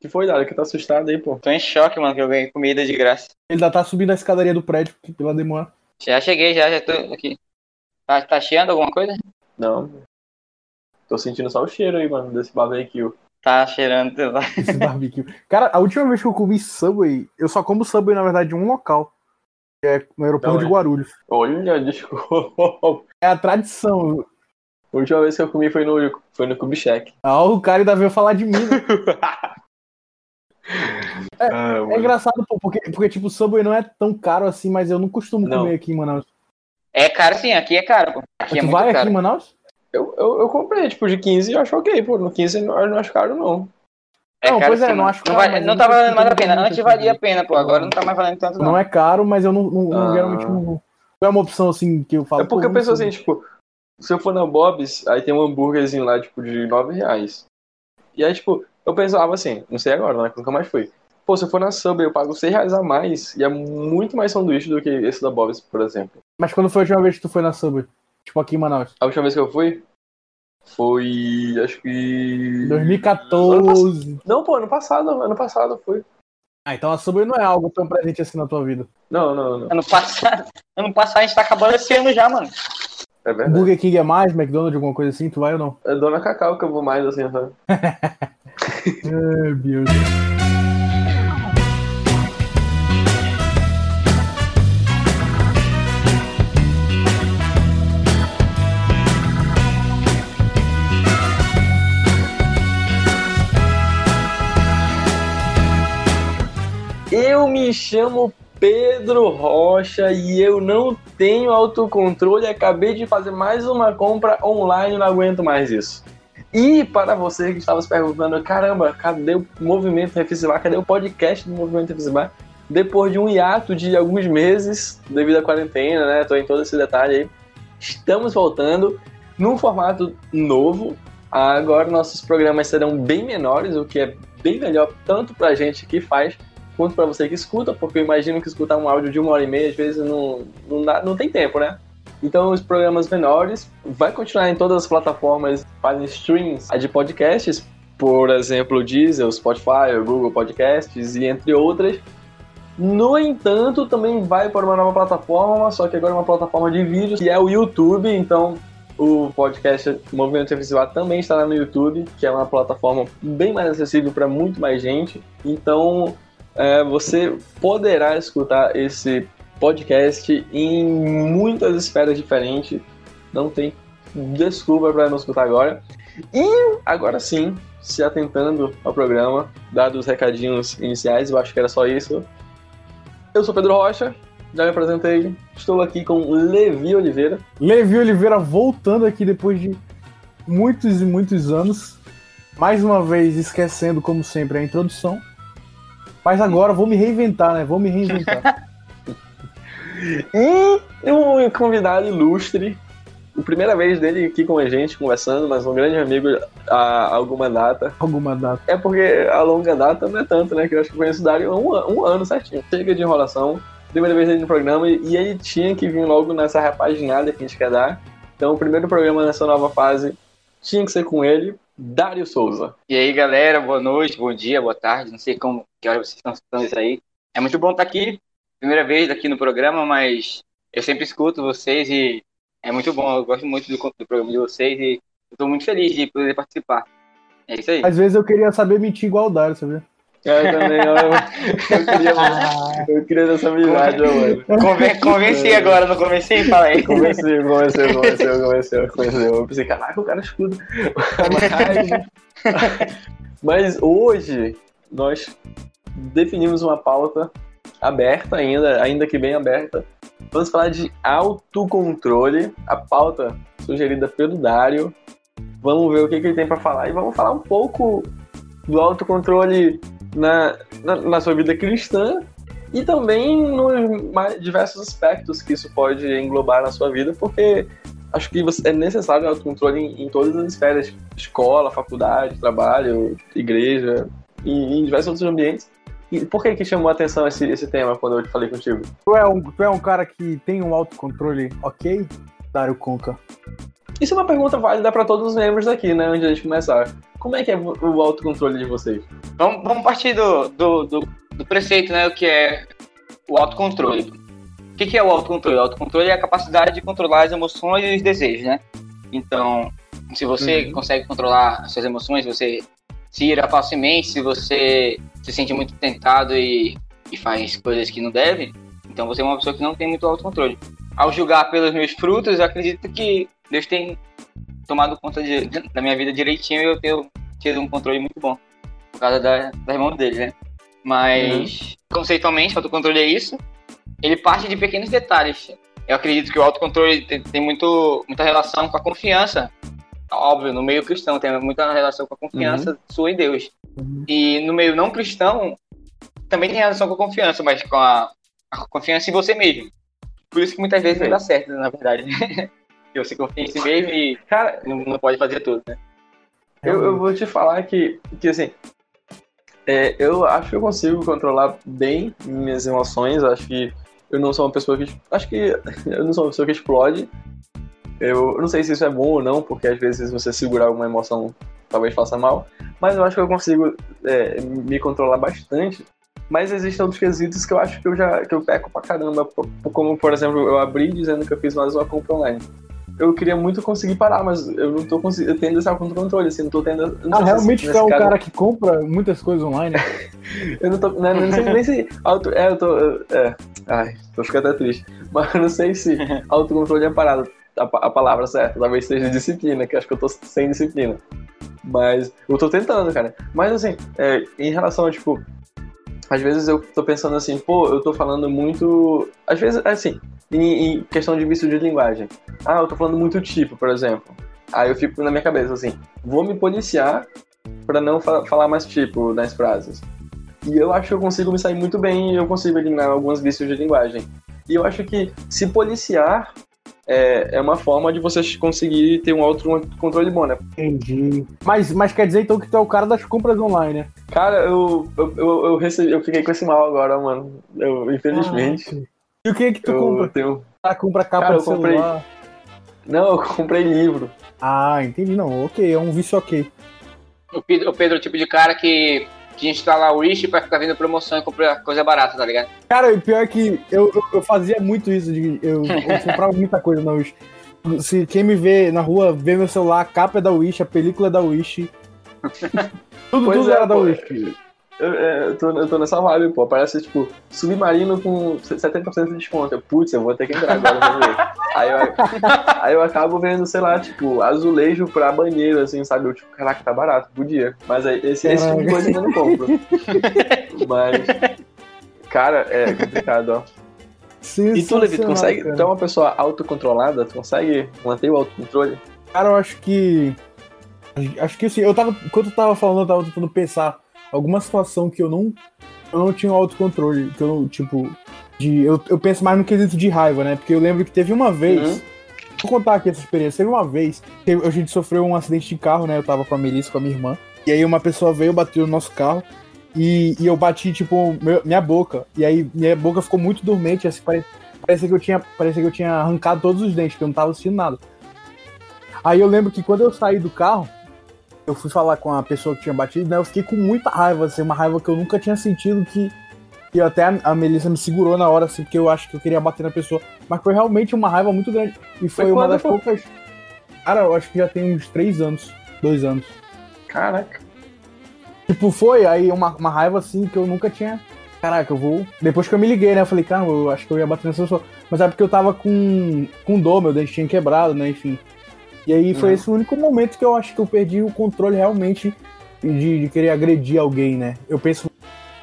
Que foi, Dário? Que tá assustado aí, pô. Tô em choque, mano, que eu ganhei comida de graça. Ele ainda tá subindo a escadaria do prédio pela demora. Já cheguei, já, já tô aqui. Tá, tá cheando alguma coisa? Não. Tô sentindo só o cheiro aí, mano, desse barbecue. Tá cheirando. sei lá. Esse barbecue. Cara, a última vez que eu comi Subway, eu só como Subway, na verdade, em um local. Que é no aeroporto Não, de é. Guarulhos. Olha, desculpa. É a tradição. A última vez que eu comi foi no, foi no Kubitschek. Ah, o cara ainda veio falar de mim. né? Ah, É engraçado, pô, porque, porque tipo, o Subway não é tão caro assim, mas eu não costumo Não. comer aqui em Manaus. É caro sim, aqui é caro, pô. Aqui é tu vai aqui caro. em Manaus? Eu, eu, eu comprei, tipo, de 15 e eu acho ok, pô. No 15 eu não, eu não acho caro, não. É Não, caro pois é, sim, não acho não, caro, vai- mas eu não não tá valendo mais a pena. Antes valia a coisa. pena, pô. Agora não tá mais valendo tanto, não. Não é caro, mas eu não, não- não- Ah. geralmente não, não é uma opção assim que eu falo. É porque eu penso não assim, tipo, se eu for na Bob's, aí tem um hambúrguerzinho lá, tipo, de 9 reais. E aí, tipo, eu pensava assim, não sei agora, né? Nunca mais fui. Pô, se eu for na Subway, eu pago 6 reais a mais e é muito mais sanduíche do que esse da Bob's, por exemplo. Mas quando foi a última vez que tu foi na Subway? Tipo, aqui em Manaus. A última vez que eu fui foi. acho que. 2014. Não, pô, ano passado, ano passado eu fui. Ah, então a Subway não é algo tão presente assim na tua vida. Não, não, não. Ano passado, ano passado a gente tá acabando esse ano já, mano. É verdade. Burger King é mais, McDonald's, alguma coisa assim, tu vai ou não? É Dona Cacau que eu vou mais, assim, sabe? Ai, Deus. Eu me chamo Pedro Rocha e eu não tenho autocontrole. Acabei de fazer mais uma compra online, não aguento mais isso. E para você que estava se perguntando, caramba, cadê o Movimento Refisibar? Cadê o podcast do Movimento Refisibar? Depois de um hiato de alguns meses, devido à quarentena, né? Tô em todo esse detalhe aí. Estamos voltando num formato novo. Agora nossos programas serão bem menores, o que é bem melhor tanto pra gente que faz quanto para você que escuta, porque eu imagino que escutar um áudio de uma hora e meia às vezes não, não, dá- não tem tempo, né? Então, os programas menores vai continuar em todas as plataformas fazem streams de podcasts, por exemplo, o Deezer, o Spotify, o Google Podcasts e entre outras. No entanto, também vai para uma nova plataforma, só que agora é uma plataforma de vídeos, que é o YouTube. Então, o podcast Movimento Festival também estará no YouTube, que é uma plataforma bem mais acessível para muito mais gente. Então, é, você poderá escutar esse podcast em muitas esferas diferentes. Não tem desculpa para não escutar agora. E agora sim, se atentando ao programa, dados os recadinhos iniciais, eu acho que era só isso. Eu sou Pedro Rocha, já me apresentei. Estou aqui com Levi Oliveira. Levi Oliveira voltando aqui depois de muitos e muitos anos. Mais uma vez esquecendo, como sempre, a introdução. Mas agora vou me reinventar, né? Vou me reinventar. E um convidado ilustre. A primeira vez dele aqui com a gente, conversando, mas um grande amigo há alguma data. Alguma data. É porque a longa data não é tanto, né? Que eu acho que conheço o Dário há um, um ano certinho. Chega de enrolação. Primeira vez dele no programa e, e ele tinha que vir logo nessa repaginada que a gente quer dar. Então o primeiro programa nessa nova fase tinha que ser com ele, Dário Souza. E aí, galera, boa noite, bom dia, boa tarde. Não sei como, que hora vocês estão escutando isso aí. É muito bom estar aqui. Primeira vez aqui no programa, mas eu sempre escuto vocês e é muito bom. Eu gosto muito do, do programa de vocês e estou muito feliz de poder participar. É isso aí. Às vezes eu queria saber mentir igual o Dário, sabia? Eu também, eu, eu queria, eu queria dessa amizade, mano. Conven convenci agora, não convenci? Fala aí. Convenceu, convenceu, convenceu, convenceu, convenceu. Eu pensei, caraca, o cara escuta. Mas, mas hoje nós definimos uma pauta aberta ainda, ainda que bem aberta. Vamos falar de autocontrole, a pauta sugerida pelo Dário. Vamos ver o que, que ele tem para falar e vamos falar um pouco do autocontrole na, na, na sua vida cristã e também nos diversos aspectos que isso pode englobar na sua vida, porque acho que é necessário autocontrole em, em todas as esferas, escola, faculdade, trabalho, igreja e em diversos outros ambientes. E por que que chamou a atenção esse, esse tema quando eu te falei contigo? Tu é, um, tu é um cara que tem um autocontrole ok? Dário Conca. Isso é uma pergunta válida para todos os membros aqui, né, antes de a gente começar. Como é que é o autocontrole de vocês? Vamos, vamos partir do, do, do, do preceito, né? O que é o autocontrole. O que, que é o autocontrole? O autocontrole é a capacidade de controlar as emoções e os desejos, né? Então, se você uhum. consegue controlar as suas emoções, você se ira facilmente, se você se sente muito tentado e, e faz coisas que não deve, então você é uma pessoa que não tem muito autocontrole. Ao julgar pelos meus frutos, eu acredito que Deus tem tomado conta de, da minha vida direitinho e eu tenho tido um controle muito bom. Por causa da, da irmã dele, né? Mas, uhum. conceitualmente, o autocontrole é isso. Ele parte de pequenos detalhes. Eu acredito que o autocontrole tem, tem muito, muita relação com a confiança. Óbvio, no meio cristão tem muita relação com a confiança uhum. sua em Deus. Uhum. E no meio não cristão também tem relação com a confiança, mas com a, a confiança em você mesmo. Por isso que muitas vezes não dá certo, na verdade. que você confia em si mesmo e cara, não, não pode fazer tudo, né? Eu, eu vou te falar que, que assim, é, eu acho que eu consigo controlar bem minhas emoções. Acho que eu não sou uma pessoa que. Acho que eu não sou uma pessoa que explode. Eu, eu não sei se isso é bom ou não, porque às vezes você segurar alguma emoção talvez faça mal. Mas eu acho que eu consigo é, me controlar bastante. Mas existem outros quesitos que eu acho que eu já que eu peco pra caramba. Como, por exemplo, eu abri dizendo que eu fiz mais uma compra online eu queria muito conseguir parar, mas eu não tô conseguindo. Tendo esse autocontrole, assim, não tô tendo. Não ah, realmente tu é o cara que compra muitas coisas online? eu não tô. Não, não sei nem se. Auto, é, eu tô. É. Ai, tô ficando até triste. Mas eu não sei se autocontrole é parado. A, a palavra certa. Talvez seja disciplina, que acho que eu tô sem disciplina. Mas eu tô tentando, cara. Mas assim, é, em relação a, tipo, às vezes eu tô pensando assim, pô, eu tô falando muito. Às vezes, assim, em, em questão de vício de linguagem. Ah, eu tô falando muito tipo, por exemplo. Aí eu fico na minha cabeça assim, vou me policiar para não fa falar mais tipo nas frases. E eu acho que eu consigo me sair muito bem e eu consigo eliminar alguns vícios de linguagem. E eu acho que se policiar é, é uma forma de você conseguir ter um autocontrole bom, né? Entendi. Mas, mas quer dizer então que tu é o cara das compras online, né? Cara, eu, eu, eu, eu, recebi, eu fiquei com esse mal agora, mano. Eu, infelizmente. Ah, e o que é que tu eu compra? Tenho... Ah, compra capa cara, de comprei... celular. Não, eu comprei livro. Ah, entendi. Não, ok, é um vício ok. O Pedro, o Pedro é o tipo de cara que que instalar o Wish pra ficar vendo promoção e comprar coisa barata, tá ligado? Cara, o pior é que eu, eu, eu fazia muito isso, de, eu, eu comprava muita coisa na Wish. Se quem me vê na rua, vê meu celular, a capa é da Wish, a película é da Wish. tudo, tudo é, era pô, da Wish. Eu, é, eu, tô, eu tô nessa vibe, pô. Parece, tipo, submarino com 70% de desconto. Putz, eu vou ter que entrar agora, ver. Aí eu, aí eu acabo vendo, sei lá, tipo, azulejo pra banheiro, assim, sabe? Eu, tipo, caraca, tá barato, podia. Mas aí, esse, esse tipo de coisa eu não compro. Mas, cara, é complicado, ó. E tu, Levi, tu consegue. Cara. Tu é uma pessoa autocontrolada? Tu consegue manter o autocontrole? Cara, eu acho que. Acho que assim, eu tava. Enquanto eu tava falando, eu tava tentando pensar alguma situação que eu não eu não tinha autocontrole, que eu, tipo, de, eu, eu penso mais no quesito de raiva, né? Porque eu lembro que teve uma vez, uhum. vou contar aqui essa experiência, teve uma vez que a gente sofreu um acidente de carro, né? Eu tava com a Melissa, com a minha irmã, e aí uma pessoa veio, bateu no nosso carro, e, e eu bati, tipo, meu, minha boca, e aí minha boca ficou muito dormente, assim, pare, parecia que eu tinha, parecia que eu tinha arrancado todos os dentes, que eu não tava sentindo nada. Aí eu lembro que quando eu saí do carro, eu fui falar com a pessoa que tinha batido, né? Eu fiquei com muita raiva, assim, uma raiva que eu nunca tinha sentido que. E até a, a Melissa me segurou na hora, assim, porque eu acho que eu queria bater na pessoa. Mas foi realmente uma raiva muito grande. E foi, foi uma das foi? poucas. Cara, eu acho que já tem uns três anos. Dois anos. Caraca. Tipo, foi aí uma, uma raiva assim que eu nunca tinha. Caraca, eu vou. Depois que eu me liguei, né? Eu falei, cara, eu acho que eu ia bater nessa pessoa. Mas é porque eu tava com, com dor, meu dente tinha quebrado, né? Enfim. E aí foi uhum. esse o único momento que eu acho que eu perdi o controle realmente de, de querer agredir alguém, né? Eu penso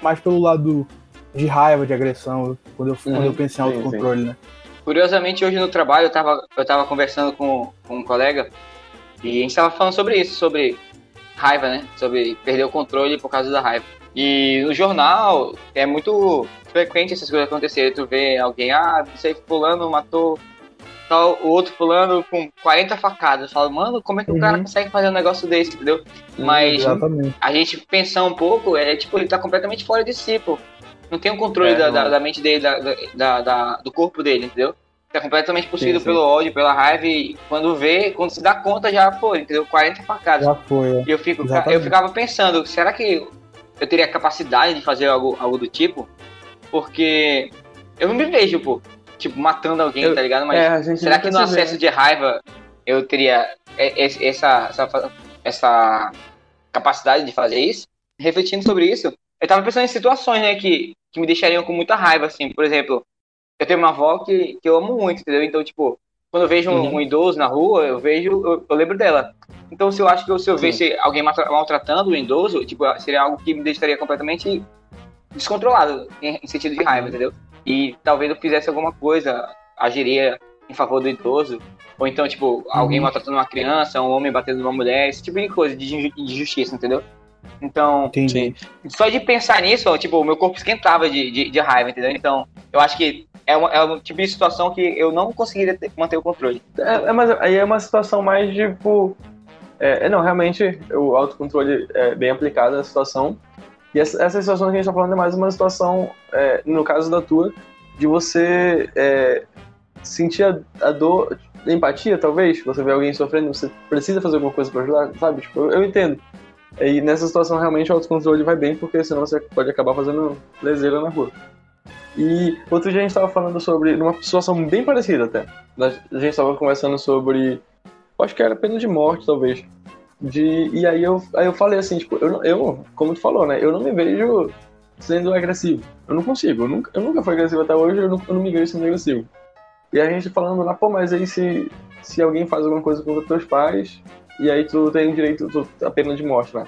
mais pelo lado de raiva, de agressão, quando eu, uhum. quando eu uhum. penso em autocontrole, né? Curiosamente, hoje no trabalho eu tava, eu tava conversando com, com um colega e a gente tava falando sobre isso, sobre raiva, né? Sobre perder o controle por causa da raiva. E no jornal é muito frequente essas coisas acontecerem. Tu vê alguém, ah, não sei, fulano matou tá o outro fulano com 40 facadas. Fala, mano, como é que uhum. o cara uhum. consegue fazer um negócio desse, entendeu? Mas Exatamente. a gente pensar um pouco, é tipo, ele tá completamente fora de si, pô. Não tem o um controle é, da, da, da, mente dele, da, da, da, do corpo dele, entendeu? tá completamente possuído sim, sim. pelo ódio, pela raiva, e quando vê, quando se dá conta, já foi, entendeu? 40 facadas. Já foi. É. E eu, fico, eu ficava pensando, será que eu teria capacidade de fazer algo, algo do tipo? Porque eu não me vejo, pô, tipo, matando alguém, eu, tá ligado? Mas é, será que no acesso de raiva eu teria essa, essa, essa capacidade de fazer isso? Refletindo sobre isso, eu tava pensando em situações, né, que, que me deixariam com muita raiva, assim. Por exemplo, eu tenho uma avó que, que eu amo muito, entendeu? Então, tipo, quando eu vejo um, uhum. um idoso na rua, eu vejo, eu, eu, lembro dela. Então, se eu acho que se eu visse alguém maltratando o idoso, tipo, seria algo que me deixaria completamente descontrolado, em, em sentido de raiva, entendeu? E talvez eu fizesse alguma coisa, agiria em favor do idoso, ou então, tipo, alguém uhum. maltratando uma criança, um homem batendo numa mulher, esse tipo de coisa, de injustiça, entendeu? Então, Entendi. só de pensar nisso, tipo, o meu corpo esquentava de, de, de raiva, entendeu? Então, eu acho que é, uma, é um tipo de situação que eu não conseguiria ter, manter o controle. É, é, mas aí é uma situação mais tipo. É, é, não, realmente o autocontrole é bem aplicado na situação. E essa, essa situação que a gente está falando é mais uma situação, é, no caso da tua, de você é, sentir a, a dor, empatia, talvez. Você vê alguém sofrendo, você precisa fazer alguma coisa para ajudar, sabe? Tipo, eu, eu entendo. E nessa situação realmente o autocontrole vai bem, porque senão você pode acabar fazendo leseira na rua. E outro dia a gente estava falando sobre uma situação bem parecida até. A gente estava conversando sobre. Acho que era pena de morte, talvez. De, e aí eu, aí eu falei assim, tipo, eu, eu, como tu falou, né? Eu não me vejo sendo agressivo. Eu não consigo. Eu nunca, eu nunca fui agressivo até hoje, eu não, eu não me vejo sendo agressivo. E a gente falando lá, pô, mas aí se, se alguém faz alguma coisa contra teus pais, e aí tu tem direito tu, a pena de morte lá.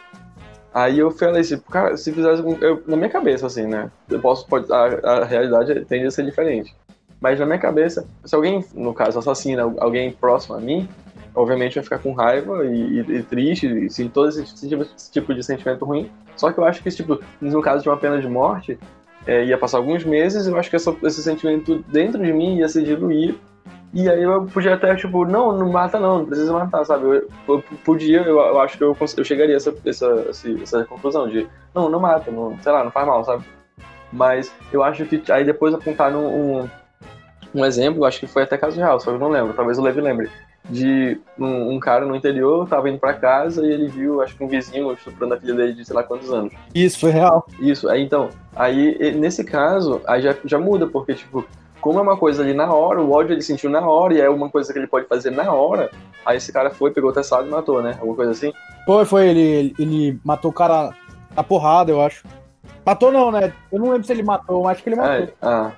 Aí eu falei assim, cara, se fizesse eu, na minha cabeça, assim, né? Eu posso, pode, a, a realidade tende a ser diferente. Mas na minha cabeça, se alguém, no caso, assassina alguém próximo a mim, obviamente vai ficar com raiva e, e, e triste, e sim, todo esse, tipo, esse, tipo de sentimento ruim. Só que eu acho que, tipo, no caso de uma pena de morte, é, ia passar alguns meses, eu acho que essa, esse sentimento dentro de mim ia se diluir e aí eu podia até, tipo, não, não mata não, não precisa matar, sabe? Eu, eu podia, eu, eu, acho que eu, eu chegaria a essa, essa, essa, conclusão de, não, não mata, não, sei lá, não faz mal, sabe? Mas eu acho que aí depois apontar um, um, um exemplo, acho que foi até caso real, só que eu não lembro, talvez o Levi lembre, de um, um, cara no interior, tava indo pra casa e ele viu, acho que um vizinho estuprando a filha dele de sei lá quantos anos. Isso, foi real. Isso, aí então, aí nesse caso, aí já, já muda, porque, tipo, como é uma coisa ali na hora, o ódio ele sentiu na hora e é uma coisa que ele pode fazer na hora, aí esse cara foi, pegou o testado e matou, né? Alguma coisa assim? Foi, foi, ele, ele, matou o cara a porrada, eu acho. Matou não, né? Eu não lembro se ele matou, mas acho que ele matou. É, ah.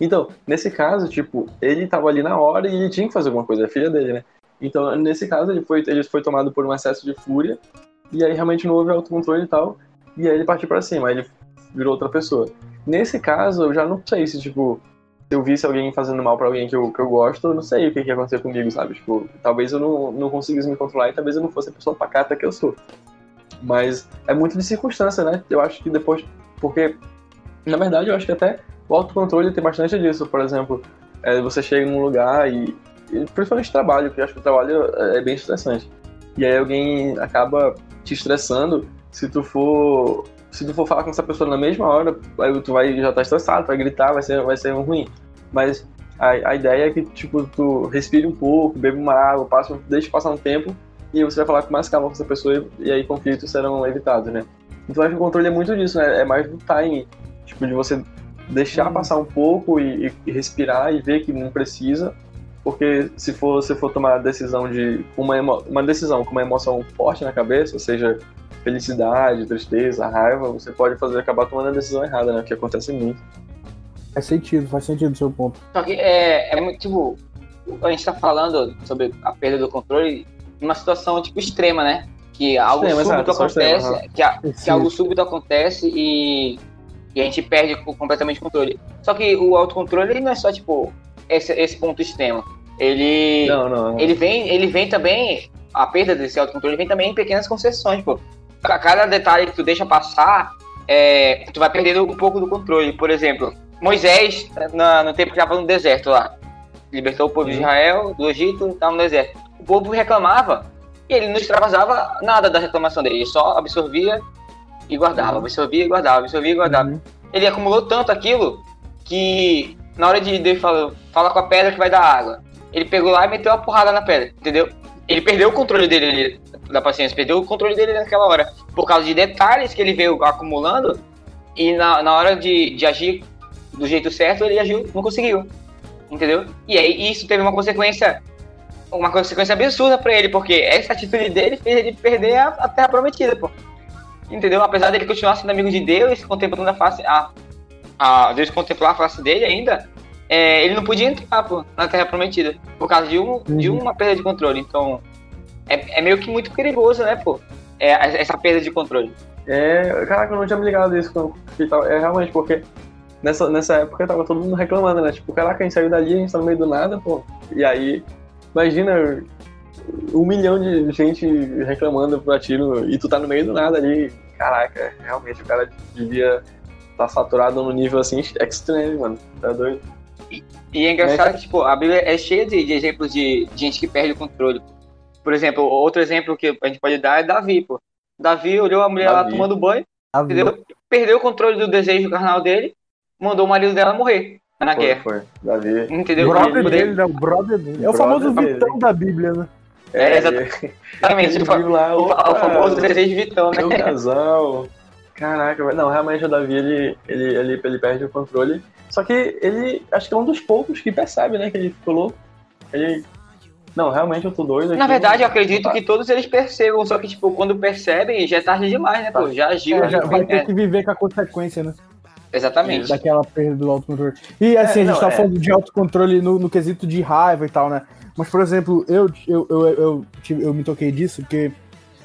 Então, nesse caso, tipo, ele tava ali na hora e ele tinha que fazer alguma coisa, é filha dele, né? Então, nesse caso, ele foi, ele foi tomado por um excesso de fúria e aí realmente não houve autocontrole e tal. E aí ele partiu para cima, aí ele virou outra pessoa. Nesse caso, eu já não sei se, tipo, se eu visse alguém fazendo mal para alguém que eu, que eu gosto, eu não sei o que, que ia acontecer comigo, sabe? Tipo, talvez eu não, não conseguisse me controlar e talvez eu não fosse a pessoa pacata que eu sou. Mas é muito de circunstância, né? Eu acho que depois. Porque, na verdade, eu acho que até o autocontrole tem bastante disso. Por exemplo, é, você chega num lugar e. e principalmente trabalho, porque eu acho que o trabalho é, é bem estressante. E aí alguém acaba te estressando se tu for se tu for falar com essa pessoa na mesma hora, aí tu vai já tá estressado, vai gritar, vai ser, vai ser ruim. Mas a, a ideia é que, tipo, tu respire um pouco, beba uma água, passa, deixe passar um tempo e você vai falar com mais calma com essa pessoa e, e aí conflitos serão evitados, né? Então acho que o controle é muito disso, né? É mais do time, tipo, de você deixar passar um pouco e, e, respirar e ver que não precisa, porque se for, se for tomar a decisão de uma, emo, uma decisão com uma emoção forte na cabeça, ou seja, felicidade, tristeza, raiva, você pode fazer acabar tomando a decisão errada, né? Que acontece muito. Faz sentido, faz sentido o seu ponto. Só que é, é muito, tipo, a gente tá falando sobre a perda do controle numa situação, tipo, extrema, né? Que algo extrema, súbito exato, acontece, extrema, que, a, que algo súbito acontece e, e, a gente perde completamente o controle. Só que o autocontrole ele não é só, tipo, esse, esse ponto extremo. Ele, não, não, não. ele vem, ele vem também, a perda desse autocontrole vem também em pequenas concessões, pô a cada detalhe que tu deixa passar, é, tu vai perdendo um pouco do controle. Por exemplo, Moisés, na, no tempo que estava no deserto lá, libertou o povo de Israel do Egito, estava no deserto. O povo reclamava e ele não extravasava nada da reclamação dele, ele só absorvia e guardava, absorvia e guardava, absorvia e guardava. Uhum. Ele acumulou tanto aquilo que na hora de Deus falar, fala com a pedra que vai dar água. Ele pegou lá e meteu uma porrada na pedra, entendeu? Ele perdeu o controle dele da paciência, perdeu o controle dele naquela hora. Por causa de detalhes que ele veio acumulando. E na, na hora de, de agir do jeito certo, ele agiu, não conseguiu. Entendeu? E aí isso teve uma consequência. Uma consequência absurda pra ele, porque essa atitude dele fez ele perder a, a terra prometida, pô. Entendeu? Apesar dele continuar sendo amigo de Deus, contemplando a face. A, a Deus contemplar a face dele ainda, é, ele não podia entrar pô, na Terra Prometida por causa de, um, de uma perda de controle. Então, é, é meio que muito perigoso, né, pô? É, essa perda de controle. É, caraca, eu não tinha me ligado nisso. É realmente porque nessa, nessa época tava todo mundo reclamando, né? Tipo, caraca, a gente saiu dali, a gente tá no meio do nada, pô. E aí, imagina um milhão de gente reclamando por tiro e tu tá no meio do nada ali. Caraca, realmente o cara devia estar tá saturado num nível assim extremo, mano. Tá doido. E, e é engraçado que, tipo, a Bíblia é cheia de, de exemplos de, de, gente que perde o controle. Por exemplo, outro exemplo que a gente pode dar é Davi, pô. Davi olhou a mulher Davi. lá tomando banho, entendeu? Perdeu o controle do desejo carnal dele, mandou o marido dela morrer na foi, guerra. Foi, Davi. Entendeu? O brother dele, né? O brother dele. É o famoso Vitão da Bíblia, né? É, é exatamente. Ele lá, o, o famoso desejo Vitão, né? Meu casal. Caraca, não, realmente o Davi, ele, ele, ele, ele perde o controle só que ele, acho que é um dos poucos que percebe, né, que ele ficou louco. Ele, não, realmente eu tô doido. Na verdade, eu acredito que todos eles percebam, só que, tipo, quando percebem, já é tarde demais, né, pô? Já agiu. É, já vai ter que viver com a consequência, né? Exatamente. Daquela perda do autocontrole. E assim, é, a gente tá é. falando de autocontrole no, no quesito de raiva e tal, né? Mas, por exemplo, eu, eu, eu, eu, eu, me toquei disso porque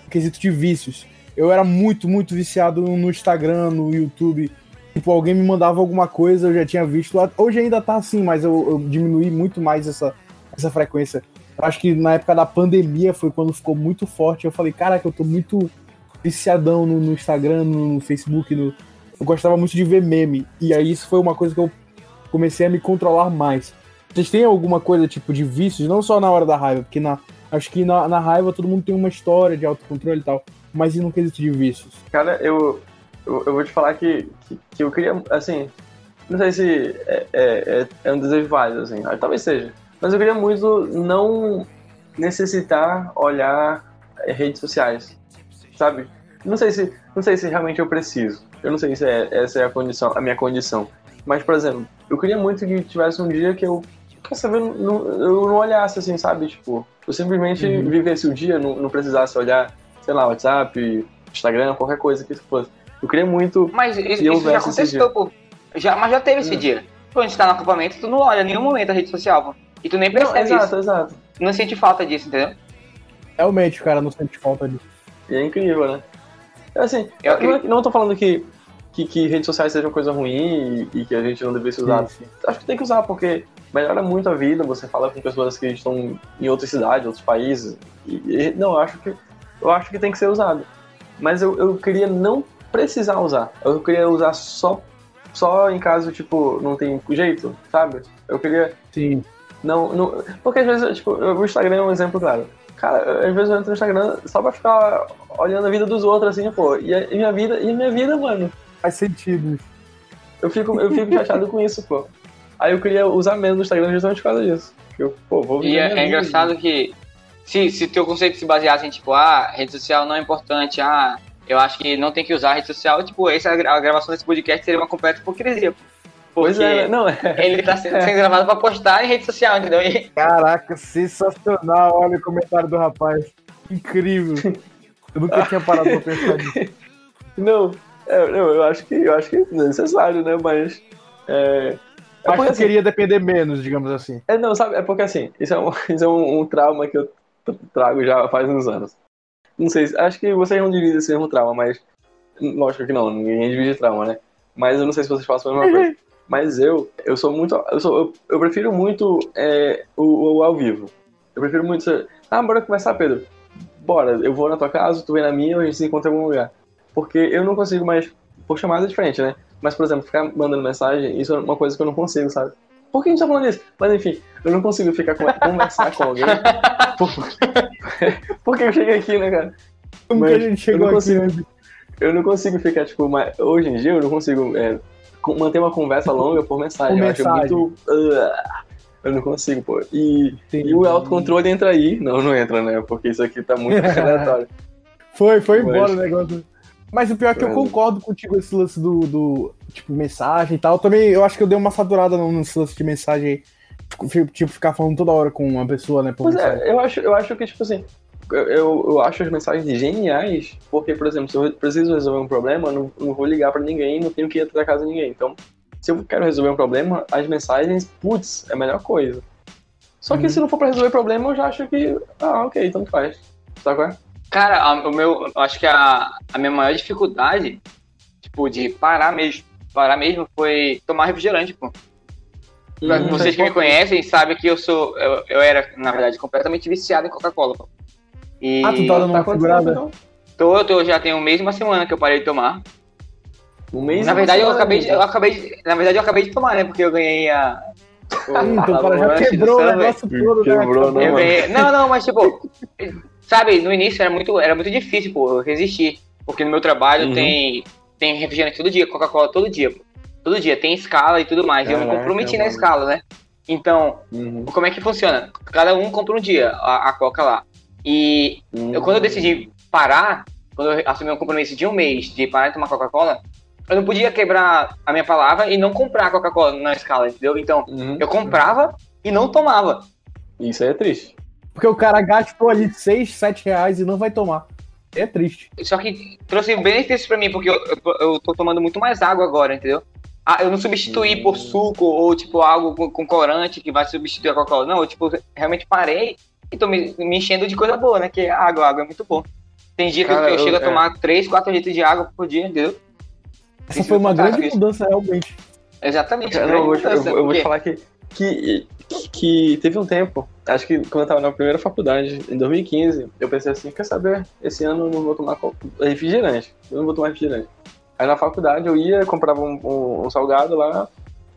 quesito de vícios. Eu era muito, muito viciado no Instagram, no YouTube Tipo, alguém me mandava alguma coisa, eu já tinha visto. Hoje ainda tá assim, mas eu, eu diminui muito mais essa, essa frequência. Eu acho que na época da pandemia foi quando ficou muito forte. Eu falei, caraca, eu tô muito viciadão no, no Instagram, no, no Facebook. No... Eu gostava muito de ver meme. E aí isso foi uma coisa que eu comecei a me controlar mais. Vocês têm alguma coisa tipo de vícios, não só na hora da raiva, porque na, acho que na, na raiva todo mundo tem uma história de autocontrole e tal, mas e no quesito de vícios? Cara, eu, eu, eu vou te falar que, que, que, eu queria, assim, não sei se é, é, é, é um desejo válido, assim, talvez seja, mas eu queria muito não necessitar olhar redes sociais, sabe? Não sei se, não sei se realmente eu preciso. Eu não sei se é, essa é a condição, a minha condição. Mas, por exemplo, eu queria muito que tivesse um dia que eu, quer saber, não, eu não olhasse assim, sabe? Tipo, eu simplesmente uhum. vivesse o dia, não, não precisasse olhar, sei lá, WhatsApp, Instagram, qualquer coisa que fosse. Eu queria muito. Mas isso, isso já aconteceu, pô. Já, mas já teve esse hum. dia. Quando a gente tá no acampamento, tu não olha em nenhum momento a rede social, pô. E tu nem percebe não, exato, isso. Exato, Não sente falta disso, entendeu? Realmente, o cara não sente falta disso. E é incrível, né? É assim, eu, eu, não, não tô falando que, que, que, redes sociais sejam coisa ruim e, e, que a gente não devesse usar. Sim. Acho que tem que usar, porque melhora muito a vida, você fala com pessoas que estão em outras cidades, outros países. E, e, não, eu acho que eu acho que tem que ser usado. Mas eu, eu queria não precisar usar. Eu queria usar só, só em caso, tipo, não tem jeito, sabe? Eu queria. Sim. Não, não. Porque às vezes, tipo, o Instagram é um exemplo claro. Cara, às vezes eu entro no Instagram só pra ficar olhando a vida dos outros, assim, pô. E a, e minha vida, e a minha vida, mano. Faz sentido. Eu fico, eu fico chateado com isso, pô. Aí eu queria usar menos o Instagram justamente por causa disso. Eu, pô, vou e é, é engraçado que se, se teu conceito se baseasse em, tipo, ah, rede social não é importante, ah, eu acho que não tem que usar a rede social. Tipo, essa, a gravação desse podcast seria uma completa hipocrisia. Pois é, não é. Ele tá sendo, sendo gravado pra postar em rede social, entendeu? E... Caraca, sensacional. Olha o comentário do rapaz. Incrível. Eu nunca tinha parado pra pensar nisso. Não, é, eu, eu acho que eu acho que é necessário, né? Mas. É, é acho que assim, queria depender menos, digamos assim. É, não, sabe, é porque assim, isso é um, isso é um, um trauma que eu trago já faz uns anos. Não sei, acho que vocês não dividem esse mesmo trauma, mas. Lógico que não, ninguém divide trauma, né? Mas eu não sei se vocês façam a mesma coisa. Mas eu, eu sou muito. Eu, sou, eu, eu prefiro muito é, o, o, ao vivo. Eu prefiro muito. Ah, bora conversar, Pedro. Bora, eu vou na tua casa, tu vem na minha, a gente se encontra em algum lugar. Porque eu não consigo mais. Por chamada é diferente, né? Mas, por exemplo, ficar mandando mensagem, isso é uma coisa que eu não consigo, sabe? Por que a gente tá falando isso? Mas enfim, eu não consigo ficar com, conversar com alguém. Por, porque eu cheguei aqui, né, cara? Como Mas que a gente chegou eu consigo, aqui? eu não consigo ficar, tipo, mais... hoje em dia eu não consigo é, manter uma conversa longa por mensagem. Por eu acho muito. uh, eu não consigo, pô. E, e o autocontrole entra aí. Não, não entra, né? Porque isso aqui tá muito aleatório. Foi, foi Mas- embora o negócio. Mas o pior é que eu concordo contigo esse lance do, do, tipo, mensagem e tal. Também eu acho que eu dei uma saturada no- nesse lance de mensagem. Tipo, tipo, ficar falando toda hora com uma pessoa, né? Pois mensagem. é, eu acho, eu acho que, tipo assim, eu, eu, eu acho as mensagens geniais, porque, por exemplo, se eu preciso resolver um problema, eu não, não vou ligar pra ninguém, não tenho que ir até a casa de ninguém. Então, se eu quero resolver um problema, as mensagens, putz, é a melhor coisa. Só que Uhum. se não for pra resolver problema, eu já acho que, ah, ok, tanto faz. Sabe qual é? Cara, a- o meu, eu acho que a, a minha maior dificuldade, tipo, de parar mesmo, parar mesmo foi tomar refrigerante, pô. Hum, Vocês que me conhecem sabem que eu sou, eu, eu era, na verdade, completamente viciado em Coca-Cola, pô. E Ah, tu tá dando uma acontecendo, segurada? então? tô, tô, já tem um mês e uma semana que eu parei de tomar. Um mês Na e verdade, eu uma acabei, de, eu acabei de, na verdade, eu acabei de tomar, né? Porque eu ganhei a. então o cara já quebrou o negócio todo, né? Quebrou, não, Eu mano. ganhei- Não, não, mas tipo, sabe, no início era muito, era muito difícil, pô, eu resistir. Porque no meu trabalho Uhum. tem, tem refrigerante todo dia, Coca-Cola todo dia, pô. Todo dia, tem escala e tudo mais. e eu me comprometi na escala, né? Então, Uhum, como é que funciona? Cada um compra um dia a, a Coca lá. E uhum. eu, quando eu decidi parar, quando eu assumi um compromisso de um mês de parar de tomar Coca-Cola, eu não podia quebrar a minha palavra e não comprar Coca-Cola na escala, entendeu? Então, Uhum. eu comprava e não tomava. Isso aí é triste. Porque o cara gastou ali 6, 7 reais e não vai tomar. É triste. Só que trouxe benefícios pra mim, porque eu, eu, eu tô tomando muito mais água agora, entendeu? Ah, eu não substituí por suco ou, tipo, algo com, com corante que vai substituir a Coca-Cola. Não, eu, tipo, realmente parei e tô me, me enchendo de coisa boa, né? Que é água, água é muito bom. Tem dia que eu- Cara, eu, chego a é. tomar 3, 4 litros de água por dia, entendeu? Essa Isso foi uma grande mudança, realmente. Exatamente. Eu, vou, te- eu, eu vou te mudança, falar que, que, que teve um tempo, acho que quando eu tava na primeira faculdade, em 2015, eu pensei assim, quer saber, esse ano eu não vou tomar refrigerante, eu não vou tomar refrigerante. Aí na faculdade eu ia, comprava um, um- um salgado lá,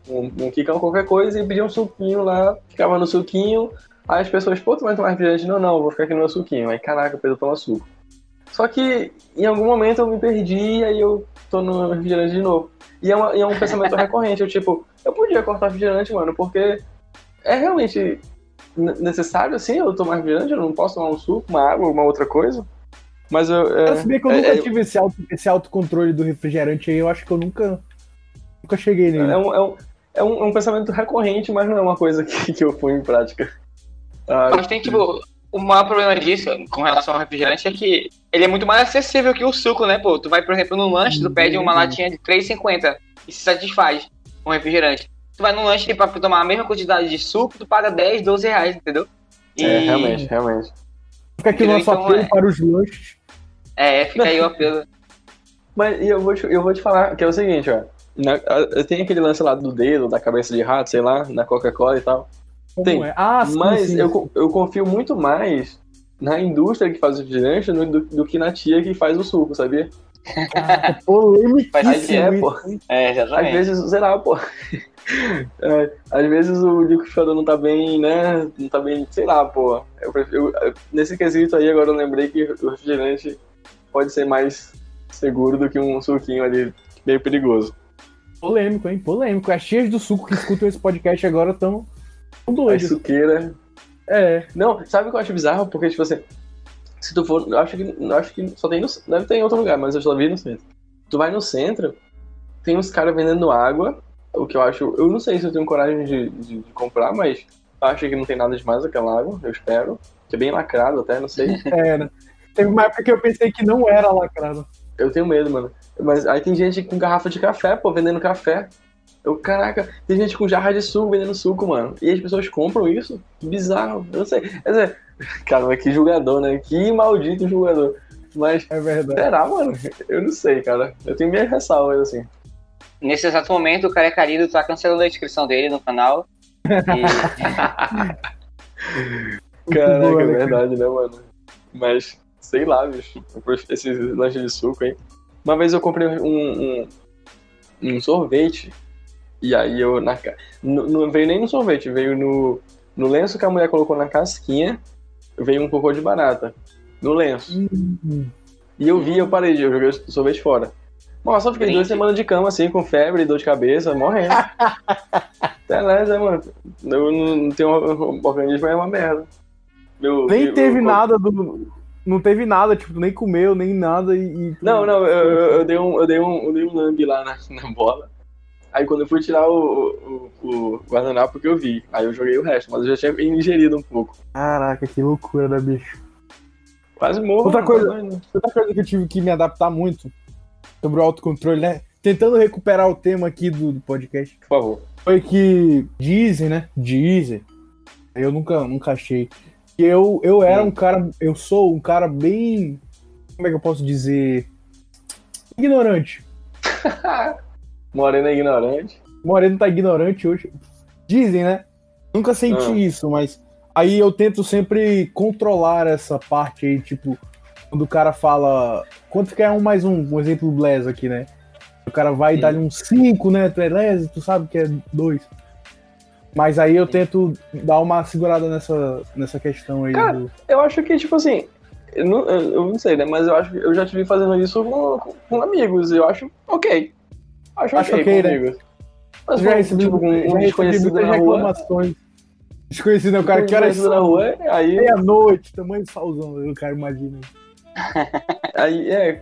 um, um quicão, qualquer coisa, e pedia um suquinho lá, ficava no suquinho, aí as pessoas, pô, tu vai tomar refrigerante? Não, não, eu vou ficar aqui no meu suquinho. Aí, caraca, Pedro toma suco. Só que em algum momento eu me perdi, aí eu tô no refrigerante de novo. E é, uma- e é um pensamento recorrente, eu tipo, eu podia cortar refrigerante, mano, porque é realmente ne- necessário, assim, eu tomar refrigerante, eu não posso tomar um suco, uma água, uma outra coisa. Mas eu. Eu É, sabia que eu é- nunca é- tive esse, auto, esse autocontrole do refrigerante aí, eu acho que eu nunca. Nunca cheguei nele. é um, é, um, é um- é um pensamento recorrente, mas não é uma coisa que, que eu fui em prática. Ah, Mas tem, tipo, o maior problema disso, com relação ao refrigerante, é que ele é muito mais acessível que o suco, né, pô? Tu vai, por exemplo, no lanche, tu pede uma Uhum. latinha de 3,50 e se satisfaz com refrigerante. Tu vai no lanche pra tomar a mesma quantidade de suco, tu paga 10, 12 reais, entendeu? E- É, realmente, realmente. Fica aqui o nosso Então, apelo é. para os lanches. É, fica aí o apelo. Mas e eu vou, te, eu vou te falar que é o seguinte, ó. Na, tem aquele lance lá do dedo, da cabeça de rato, sei lá, na Coca-Cola e tal. Como Tem, é? Ah, sim, Mas sim, eu, sim. eu confio muito mais na indústria que faz o refrigerante do, do, do que na tia que faz o suco, sabia? Faz- é, pô. É, Às vezes, sei lá, pô. É, às vezes o liquidificador não tá bem, né? Não tá bem, sei lá, pô. Eu, eu- nesse quesito aí, agora eu lembrei que o refrigerante pode ser mais seguro do que um suquinho ali, meio perigoso. Polêmico, hein? Polêmico. As tias do suco que escutam esse podcast agora estão A doidas. suqueira. É. Não, sabe o que eu acho bizarro? Porque, tipo assim, se tu for. Eu acho que, eu acho que só tem no. Deve ter em outro lugar, mas eu só vi no centro. Tu vai no centro, tem uns caras vendendo água, o que eu acho. Eu não sei se eu tenho coragem de, de- de comprar, mas acho que não tem nada demais aquela água, eu espero. Que é bem lacrado até, não sei. Era. Teve uma época que eu pensei que não era lacrado. Eu tenho medo, mano. Mas aí tem gente com garrafa de café, pô, vendendo café. Eu, caraca, tem gente com jarra de suco vendendo suco, mano. E as pessoas compram isso? Que bizarro. Eu não sei. Quer dizer, caramba, que julgador, né? Que maldito julgador. Mas, É verdade. será, mano? Eu não sei, cara. Eu tenho minhas ressalvas, assim. Nesse exato momento, o Carecarido tá cancelando a inscrição dele no canal. E Caraca, é verdade, né, mano? Mas, sei lá, bicho. Eu prefiro Esse lanche de suco, hein? Uma vez eu comprei um, um, um sorvete. E aí eu. Na, ca- não, veio nem no sorvete, veio no, no lenço que a mulher colocou na casquinha. Veio um cocô de barata. No lenço. Hum, E eu vi, eu parei, eu joguei o sorvete fora. Nossa, eu fiquei duas semanas de cama, assim, com febre, dor de cabeça, morrendo. Beleza, mano. Eu não, não tenho um organismo, é uma merda. Meu, nem eu, teve eu, nada do. Não teve nada, tipo, nem comeu, nem nada e. e... Não, não, eu, eu, dei um, eu dei um, eu dei um lambe lá na, na bola. Aí quando eu fui tirar o, o, o guardanapo que eu vi, aí eu joguei o resto, mas eu já tinha ingerido um pouco. Caraca, que loucura, né, bicho? Quase morro. Outra coisa, outra coisa que eu tive que me adaptar muito sobre o autocontrole, né? Tentando recuperar o tema aqui do, do podcast. Por favor. Foi que dizem, né? Dizem. Eu nunca, nunca achei. Que eu, eu era um cara. Eu sou um cara bem. Como é que eu posso dizer? Ignorante. Moreno é ignorante. Moreno tá ignorante hoje. Dizem, né? Nunca senti ah. isso, mas aí eu tento sempre controlar essa parte aí, tipo, quando o cara fala. Quanto que é um mais um? Um exemplo do Blaze aqui, né? O cara vai dar um 5, né? Tu é Les, tu sabe que é 2. Mas aí eu tento dar uma segurada nessa, nessa questão aí. Cara, do... eu acho que, tipo assim, eu não, eu não sei, né? Mas eu acho que eu já tive fazendo isso com, com, com amigos. Eu acho ok. Acho, acho ok, okay né? amigos. Mas já recebi, tipo, com um desconhecido na reclamações. Rua. Desconhecido, né? O cara que era na rua, aí. Meia-noite, tamanho de salzão, o cara imagina. Aí, é.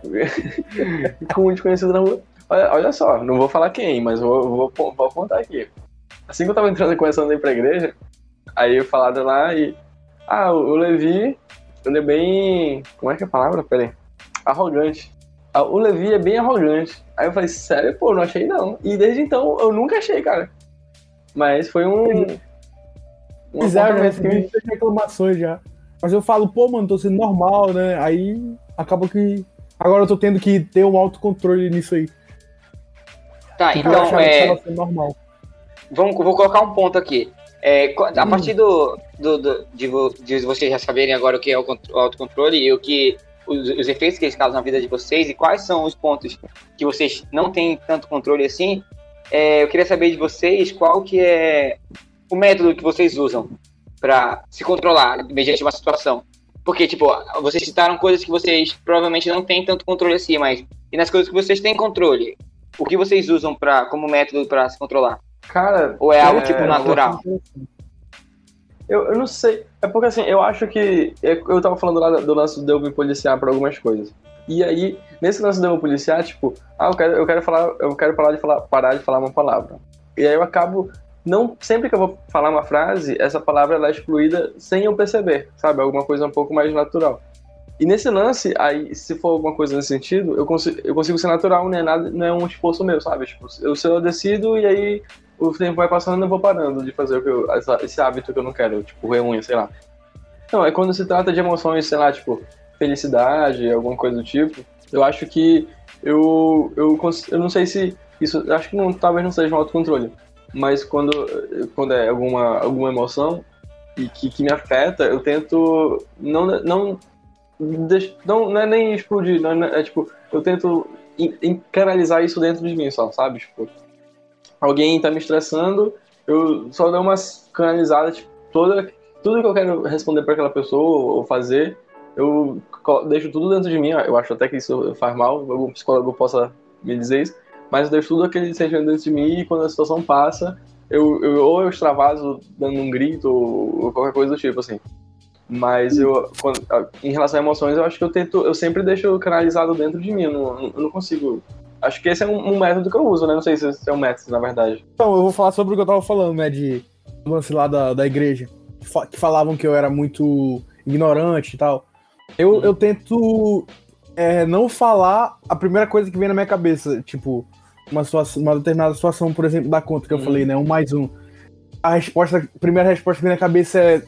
com um desconhecido na rua. Olha, olha só, não vou falar quem, mas vou, vou, vou apontar aqui. Assim que eu tava entrando e começando a ir pra igreja, aí falaram lá e. Ah, o, o Levi, ele é bem. Como é que é a palavra? Peraí. Arrogante. O Levi é bem arrogante. Aí eu falei, sério, pô, não achei não. E desde então eu nunca achei, cara. Mas foi um. um Exato, né? Tem reclamações já. Mas eu falo, pô, mano, tô sendo normal, né? Aí acaba que. Agora eu tô tendo que ter um autocontrole nisso aí. Tá, Porque então é. Normal. Vamos, vou colocar um ponto aqui. É, a hum. partir do, do, do de, de, vocês já saberem agora o que é o autocontrole e o que os, os, efeitos que eles causam na vida de vocês e quais são os pontos que vocês não têm tanto controle assim, é, eu queria saber de vocês qual que é o método que vocês usam para se controlar mediante uma situação. Porque, tipo, vocês citaram coisas que vocês provavelmente não têm tanto controle assim, mas e nas coisas que vocês têm controle, o que vocês usam para como método para se controlar? Cara, ou é algo tipo é, natural? Eu, eu não sei. É porque assim, eu acho que. É, eu tava falando lá do lance do eu me policiar pra algumas coisas. E aí, nesse lance do eu me policiar, tipo, ah, eu quero, eu quero falar, eu quero parar de falar, parar de falar uma palavra. E aí eu acabo não sempre que eu vou falar uma frase, essa palavra ela é excluída sem eu perceber, sabe? Alguma coisa um pouco mais natural. E nesse lance, aí, se for alguma coisa nesse sentido, eu consigo, eu consigo ser natural, não é, nada, não é um esforço meu, sabe? Tipo, eu, eu decido e aí o tempo vai passando eu vou parando de fazer o que eu, essa, esse hábito que eu não quero, tipo, unha, sei lá. Não, é quando se trata de emoções, sei lá, tipo, felicidade, alguma coisa do tipo, eu acho que eu, eu, eu não sei se isso, acho que não, talvez não seja um autocontrole, mas quando, quando é alguma, alguma emoção e que, que me afeta, eu tento não, não, não, não é nem explodir, não é, é tipo, eu tento canalizar isso dentro de mim só, sabe? Tipo, alguém tá me estressando, eu só dou umas canalizadas, tipo, toda, tudo que eu quero responder para aquela pessoa ou fazer, eu deixo tudo dentro de mim, eu acho até que isso faz mal, algum psicólogo possa me dizer isso, mas eu deixo tudo aquele sentimento dentro de mim e quando a situação passa, eu, eu ou eu extravaso dando um grito ou, ou qualquer coisa do tipo, assim. Mas eu, quando, em relação a emoções, eu acho que eu tento, eu sempre deixo canalizado dentro de mim, eu não, eu não consigo. Acho que esse é um, um, método que eu uso, né? Não sei se esse é um método, na verdade. Então, eu vou falar sobre o que eu tava falando, né? De lance lá da, da igreja. Que falavam que eu era muito ignorante e tal. Eu, hum. eu tento é, não falar a primeira coisa que vem na minha cabeça. Tipo, uma, situação, uma determinada situação, por exemplo, da conta que eu uhum. falei, né? Um mais um. A resposta, a primeira resposta que vem na cabeça é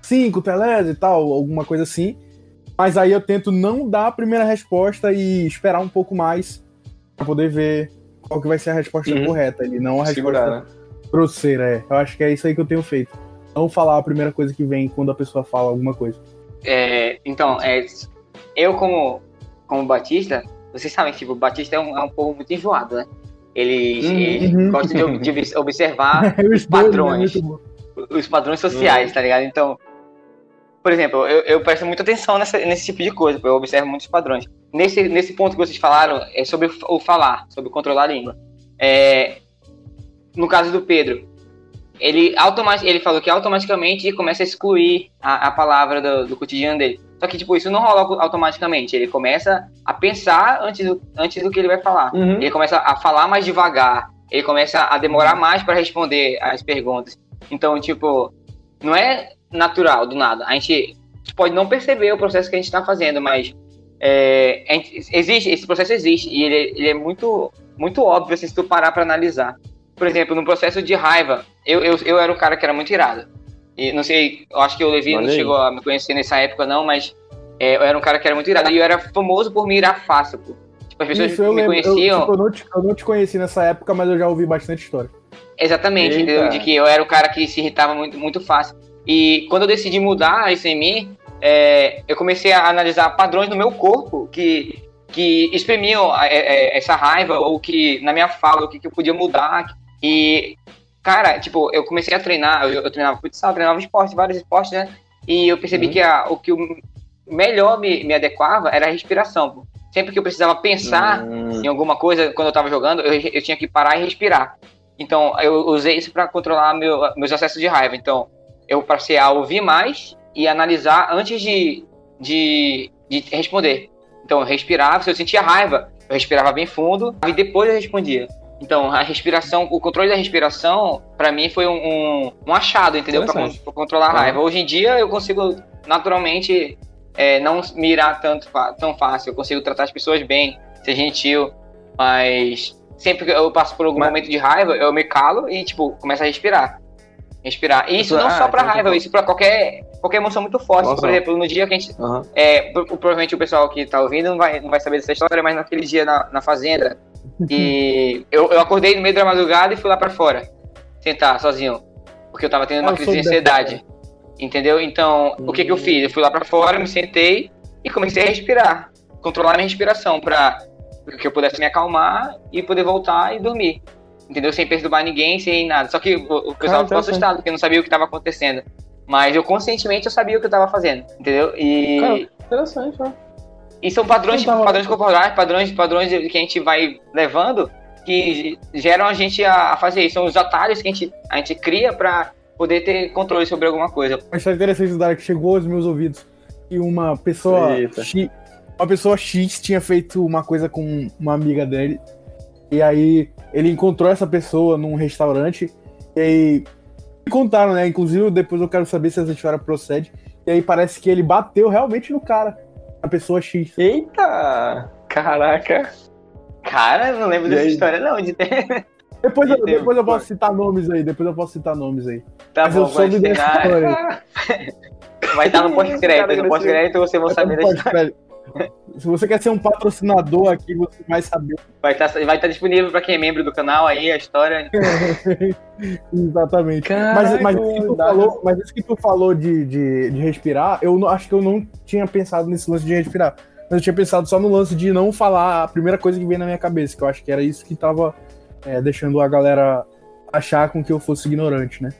cinco teles e tal, alguma coisa assim. Mas aí eu tento não dar a primeira resposta e esperar um pouco mais para poder ver qual que vai ser a resposta uhum. correta e não a Segurar, resposta né? grosseira. É. Eu acho que é isso aí que eu tenho feito. Não falar a primeira coisa que vem quando a pessoa fala alguma coisa. É, então, é, eu como, como Batista, vocês sabem que tipo, o Batista é um, é um povo muito enjoado, né? Eles, uhum. eles gostam de, de observar os padrões. Né? Os padrões sociais, uhum. tá ligado? Então, por exemplo, eu, eu presto muita atenção nessa, nesse tipo de coisa, eu observo muitos padrões. Nesse, nesse ponto que vocês falaram, é sobre o falar, sobre controlar a língua. É, no caso do Pedro, ele, ele falou que automaticamente começa a excluir a, a palavra do, do, cotidiano dele. Só que, tipo, isso não rola automaticamente. Ele começa a pensar antes do, antes do que ele vai falar. Uhum. Ele começa a falar mais devagar. Ele começa a demorar mais para responder as perguntas. Então, tipo, não é natural do nada. A gente pode não perceber o processo que a gente está fazendo, mas é, gente, existe, esse processo existe e ele, ele é muito, muito óbvio assim, se tu parar para analisar. Por exemplo, no processo de raiva, eu, eu, eu era um cara que era muito irado. E não sei, eu acho que o Levi não chegou a me conhecer nessa época, não, mas é, eu era um cara que era muito irado. E eu era famoso por me irar fácil, pô. Tipo, as pessoas Isso, me conheciam. Eu, tipo, eu, não te, eu não te conheci nessa época, mas eu já ouvi bastante história. Exatamente, Eita. entendeu? De que eu era o cara que se irritava muito, muito fácil. E quando eu decidi mudar isso em mim, é, eu comecei a analisar padrões no meu corpo que, que exprimiam é, é, essa raiva, ou que na minha fala, o que, que eu podia mudar. E, cara, tipo, eu comecei a treinar, eu, eu treinava futsal, treinava esporte, vários esportes, né? E eu percebi uhum. que a, o que o melhor me, me adequava era a respiração. Sempre que eu precisava pensar uhum. em alguma coisa quando eu estava jogando, eu, eu tinha que parar e respirar. Então, eu usei isso para controlar meu, meus acessos de raiva. Então, eu passei a ouvir mais e analisar antes de, de, de responder. Então, eu respirava, se eu sentia raiva, eu respirava bem fundo e depois eu respondia. Então, a respiração, o controle da respiração, para mim, foi um, um, um achado, entendeu? Para controlar a raiva. Hoje em dia, eu consigo naturalmente é, não mirar tanto, tão fácil. Eu consigo tratar as pessoas bem, ser gentil, mas sempre que eu passo por algum mas... momento de raiva, eu me calo e, tipo, começo a respirar. Respirar. E isso não ah, só pra então, raiva, isso pra qualquer, qualquer emoção muito forte. Nossa. Por exemplo, no dia que a gente. Uhum. É, provavelmente o pessoal que tá ouvindo não vai, não vai saber dessa história, mas naquele dia na, na fazenda, e eu, eu acordei no meio da madrugada e fui lá para fora, sentar sozinho, porque eu tava tendo uma crise de ansiedade. Entendeu? Então, o que que eu fiz? Eu fui lá para fora, me sentei e comecei a respirar, controlar minha respiração para que eu pudesse me acalmar e poder voltar e dormir. Entendeu? Sem perturbar ninguém, sem nada. Só que o, o pessoal ficou assustado, porque não sabia o que estava acontecendo. Mas eu conscientemente eu sabia o que eu estava fazendo, entendeu? E. Cara, interessante, ó. E são padrões, padrões corporais, padrões, padrões que a gente vai levando que geram a gente a, fazer isso. São os atalhos que a gente, a gente cria para poder ter controle sobre alguma coisa. Mas é interessante dar que chegou aos meus ouvidos e uma pessoa X, uma pessoa X tinha feito uma coisa com uma amiga dele e aí ele encontrou essa pessoa num restaurante e aí me contaram, né? Inclusive depois eu quero saber se essa história procede. E aí parece que ele bateu realmente no cara a pessoa X. Eita! Caraca! Cara, não lembro e dessa aí? história, não. De ter... Depois, eu, depois eu posso citar nomes aí, depois eu posso citar nomes aí. Tá Mas bom, eu soube dessa história. Vai estar no pós-crédito, no pós-crédito você vai saber da história. Se você quer ser um patrocinador aqui, você vai saber. Vai estar, vai estar disponível para quem é membro do canal aí, a história. Exatamente. Caraca, mas, mas, isso que tu falou, mas isso que tu falou de, de, de respirar, eu não, acho que eu não tinha pensado nesse lance de respirar. Mas eu tinha pensado só no lance de não falar a primeira coisa que veio na minha cabeça, que eu acho que era isso que tava é, deixando a galera achar com que eu fosse ignorante, né?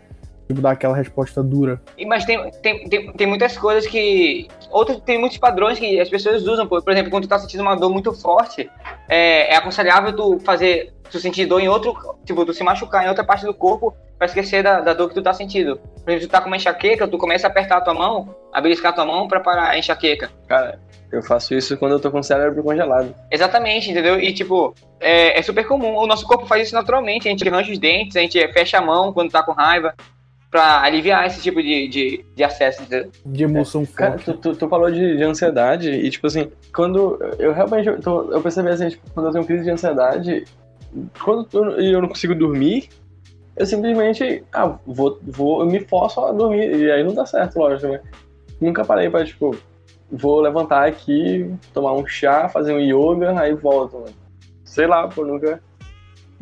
Tipo, dar aquela resposta dura. Mas tem, tem, tem, tem, muitas coisas que. Outros, tem muitos padrões que as pessoas usam. Por, por exemplo, quando tu tá sentindo uma dor muito forte, é, é aconselhável tu fazer. Tu sentir dor em outro. Tipo, tu se machucar em outra parte do corpo pra esquecer da, da dor que tu tá sentindo. Por exemplo, tu tá com uma enxaqueca, tu começa a apertar a tua mão, a beliscar a tua mão pra parar a enxaqueca. Cara, eu faço isso quando eu tô com o cérebro congelado. Exatamente, entendeu? E, tipo, é, é, super comum. O nosso corpo faz isso naturalmente. A gente arranja os dentes, a gente fecha a mão quando tá com raiva para aliviar esse tipo de, de, de acesso. De emoção é, forte. Cara, tu, tu, tu, falou de, de ansiedade e, tipo assim, quando eu realmente, eu, eu percebi assim, tipo, quando eu tenho crise de ansiedade, quando eu, eu não consigo dormir, eu simplesmente, ah, vou, vou, eu me forço a dormir, e aí não dá certo, lógico, né? Nunca parei pra, tipo, vou levantar aqui, tomar um chá, fazer um yoga, aí volto, mano. Sei lá, pô, nunca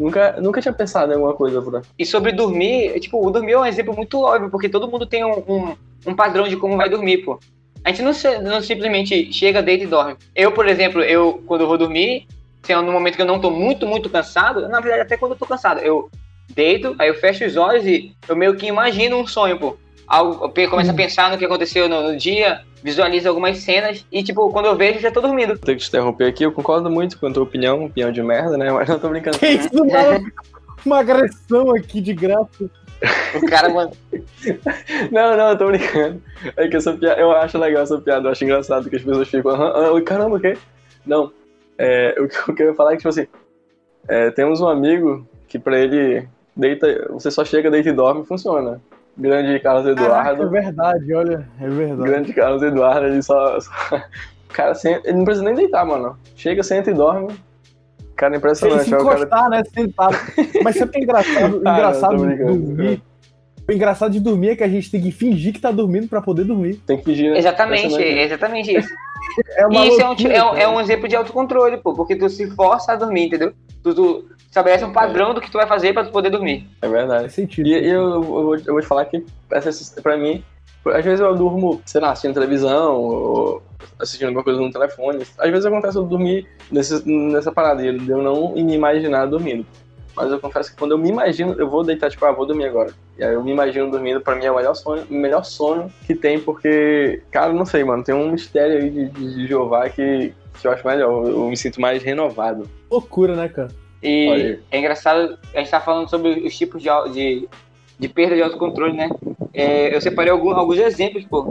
Nunca, nunca tinha pensado em alguma coisa por E sobre dormir, tipo, o dormir é um exemplo muito óbvio, porque todo mundo tem um, um, um padrão de como vai dormir, pô. A gente não, não, simplesmente chega, deita e dorme. Eu, por exemplo, eu, quando eu vou dormir, se é no momento que eu não tô muito, muito cansado, na verdade, até quando eu tô cansado, eu deito, aí eu fecho os olhos e eu meio que imagino um sonho, pô. algo, começa a pensar no que aconteceu no, no, dia, visualiza algumas cenas e, tipo, quando eu vejo, já tô dormindo. Tenho que te interromper aqui, eu concordo muito com a tua opinião, opinião de merda, né? Mas não tô brincando. Que isso, Uma agressão aqui de graça. O cara, mano. não, não, eu tô brincando. É que essa piada, eu acho legal essa piada, eu acho engraçado que as pessoas ficam, ah, ah, caramba, o quê? Não. É, o que eu queria falar é que, tipo assim, é, temos um amigo que pra ele deita, você só chega, deita e dorme, funciona. Grande Carlos Eduardo. Caraca, é verdade, olha, é verdade. Grande Carlos Eduardo, ele só. só... Cara, ele não precisa nem deitar, mano. Chega, senta e dorme. Cara, impressionante. Se encostar, cara... né? Sentado. Mas sabe o que é engraçado? ah, engraçado de dormir. O engraçado de dormir é que a gente tem que fingir que tá dormindo pra poder dormir. Tem que fingir, né? Exatamente, exatamente isso. É e isso loucura, é, um, é, um, exemplo de autocontrole, pô, porque tu se força a dormir, entendeu? Tu, tu estabelece um padrão do que tu vai fazer pra tu poder dormir. É verdade. Faz sentido. E, e eu, eu, vou, eu vou te falar que, essa, pra mim, às vezes eu durmo, sei lá, assistindo televisão, ou assistindo alguma coisa no telefone. Às vezes acontece eu dormir nesse, nessa parada, de eu não me imaginar dormindo. Mas eu confesso que quando eu me imagino, eu vou deitar, tipo, ah, vou dormir agora. E aí eu me imagino dormindo, pra mim é o melhor sonho, o melhor sonho que tem, porque, cara, não sei, mano, tem um mistério aí de, de Jeová que, que eu acho melhor, eu me sinto mais renovado. Loucura, né, cara? E é engraçado, a gente tá falando sobre os tipos de, de, de perda de autocontrole, né? É, eu separei algum, alguns exemplos, pô,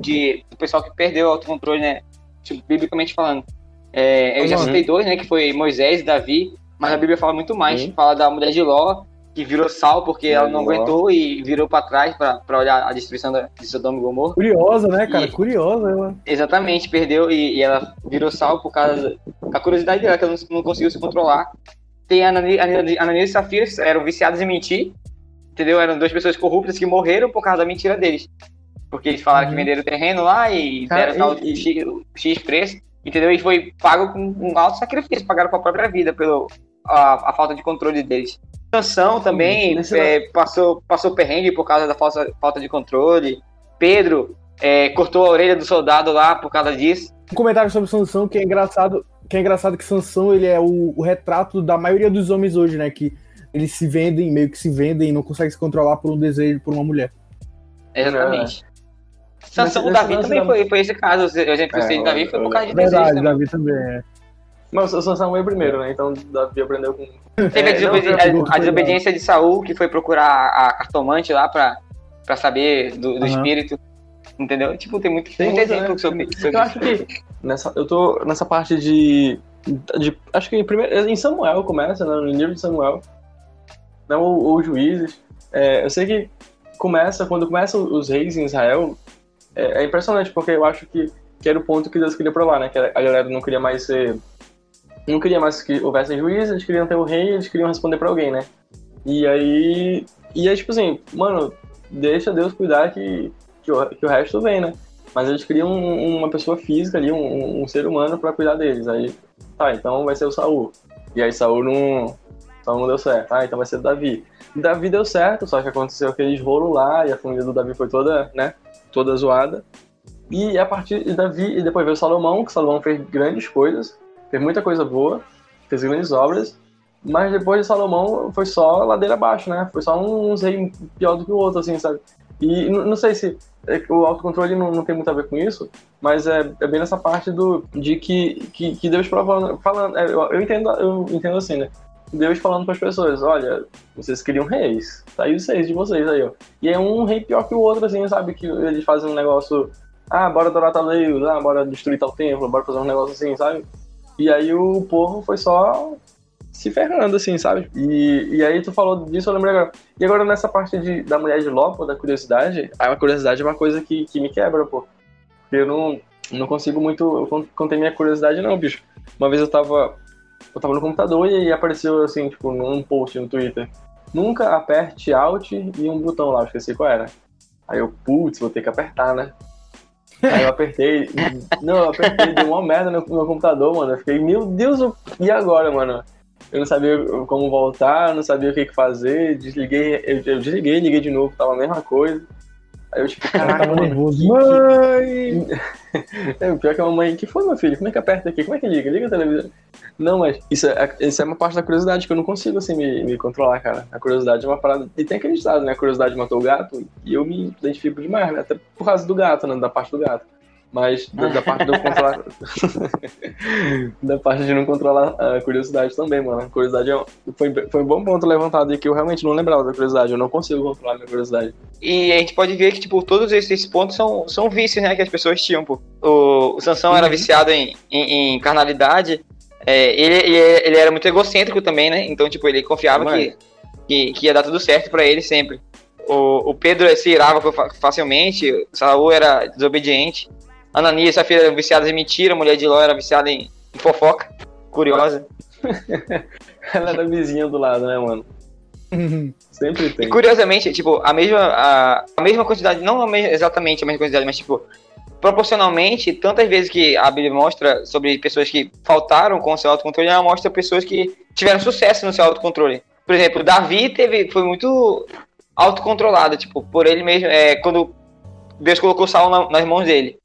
de do pessoal que perdeu o autocontrole, né? Tipo, biblicamente falando. É, eu já uhum. citei dois, né? Que foi Moisés e Davi, mas a Bíblia fala muito mais. Sim. Fala da mulher de Ló, que virou sal porque ela não aguentou e virou para trás para olhar a destruição de Sodoma e Gomorra. Curiosa, né, cara? E, Curiosa ela. Exatamente, perdeu e, e, ela virou sal por causa da curiosidade dela, que ela não, não conseguiu se controlar. Tem a Ananias e Safira, eram viciados em mentir, entendeu? Eram duas pessoas corruptas que morreram por causa da mentira deles. Porque eles falaram uhum. que venderam o terreno lá e deram tal e, X, X preço, entendeu? E foi pago com um alto sacrifício, pagaram com a própria vida pelo a, a falta de controle deles. Sansão também é, passou, passou perrengue por causa da falsa, falta de controle. Pedro é, cortou a orelha do soldado lá por causa disso. Um comentário sobre Sansão que é engraçado, que é engraçado que Sansão ele é o, o, retrato da maioria dos homens hoje, né? Que eles se vendem, meio que se vendem e não conseguem se controlar por um desejo por uma mulher. Exatamente. É. Sansão, o Davi também foi, foi esse caso. O exemplo que eu sei de Davi foi por causa de verdade, desejo. Verdade, Davi também é. Mas o Sansão veio primeiro, né? Então Davi aprendeu com. Teve é, a, desobedi não, a, a, desobediência de Saul, que foi procurar a cartomante lá pra, pra saber do, do uhum. espírito. Entendeu? Tipo, tem muito, tem muito exemplo né? sobre, sobre Eu acho que nessa, eu tô nessa parte de. de acho que em, primeiro, em Samuel começa, né? No livro de Samuel. Né, ou, ou juízes. É, eu sei que começa, quando começam os reis em Israel, é, é, impressionante, porque eu acho que, que era o ponto que Deus queria provar, né? Que a galera não queria mais ser não queria mais que houvessem juízes, eles queriam ter o rei, eles queriam responder para alguém, né? E aí, e aí, tipo assim, mano, deixa Deus cuidar que, que, o, que o resto vem, né? Mas eles queriam um, uma pessoa física ali, um, um ser humano para cuidar deles. Aí, tá, então vai ser o Saul. E aí Saul não, Saul não deu certo. Ah, então vai ser o Davi. Davi deu certo, só que aconteceu aquele rolo lá e a família do Davi foi toda, né, toda zoada. E a partir de Davi, e depois veio Salomão, que Salomão fez grandes coisas fez muita coisa boa, fez grandes obras, mas depois de Salomão foi só ladeira abaixo, né? Foi só um rei pior do que o outro, assim, sabe? E não sei se é o autocontrole não, não tem muito a ver com isso, mas é, é bem nessa parte do de que, que, que Deus provando, falando, é, eu, entendo, eu entendo assim, né? Deus falando para as pessoas, olha, vocês queriam reis, tá aí os reis de vocês aí, ó. E é um rei pior que o outro, assim, sabe? Que eles fazem um negócio, ah, bora adorar tal Deus, ah, bora destruir tal templo, bora fazer um negócio assim, sabe? E aí o povo foi só se ferrando, assim, sabe? E, e aí tu falou disso, eu lembrei agora. E agora nessa parte de, da mulher de Ló, da curiosidade, a curiosidade é uma coisa que, que me quebra, pô. Eu não, não consigo muito conter minha curiosidade, não, bicho. Uma vez eu tava, eu tava no computador e aí apareceu, assim, tipo, num post no Twitter. Nunca aperte Alt e um botão lá, esqueci qual era. Aí eu, putz, vou ter que apertar, né? Aí eu apertei. Não, eu apertei, deu uma merda no meu computador, mano. Eu fiquei, meu Deus, e agora, mano? Eu não sabia como voltar, não sabia o que fazer. Desliguei, eu, eu desliguei, liguei de novo, tava a mesma coisa. Aí eu, tipo, Eu caraca, mano, nervoso. Mãe! É, pior que a mamãe, que foi, meu filho? Como é que aperta aqui? Como é que liga? Liga a televisão. Não, mas isso é, isso é uma parte da curiosidade que eu não consigo, assim, me, me controlar, cara. A curiosidade é uma parada. E tem aquele ditado, né? A curiosidade matou o gato. E eu me identifico demais, né? Até por causa do gato, né? Da parte do gato. Mas da, parte de eu controlar. da parte de não controlar a curiosidade também, mano. A curiosidade é um- foi, foi um bom ponto levantado aí que eu realmente não lembrava da curiosidade. Eu não consigo controlar a minha curiosidade. E a gente pode ver que, tipo, todos esses pontos são, são vícios, né, que as pessoas tinham, pô. O, o Sansão era viciado em, em, em carnalidade. É, ele, ele, ele era muito egocêntrico também, né? Então, tipo, ele confiava que, que, que ia dar tudo certo pra ele sempre. O, o Pedro se irava fa- facilmente, Saul era desobediente. Ananias, sua filha, era viciada em mentira, a mulher de Ló era viciada em, em fofoca, curiosa. Ela era vizinha do lado, né, mano? Sempre E tem. curiosamente, tipo, a mesma, a, a mesma quantidade, não a me- exatamente a mesma quantidade, mas tipo, proporcionalmente, tantas vezes que a Bíblia mostra sobre pessoas que faltaram com o seu autocontrole, ela mostra pessoas que tiveram sucesso no seu autocontrole. Por exemplo, Davi teve, foi muito autocontrolado, tipo, por ele mesmo, é, quando Deus colocou Saul na- nas mãos dele.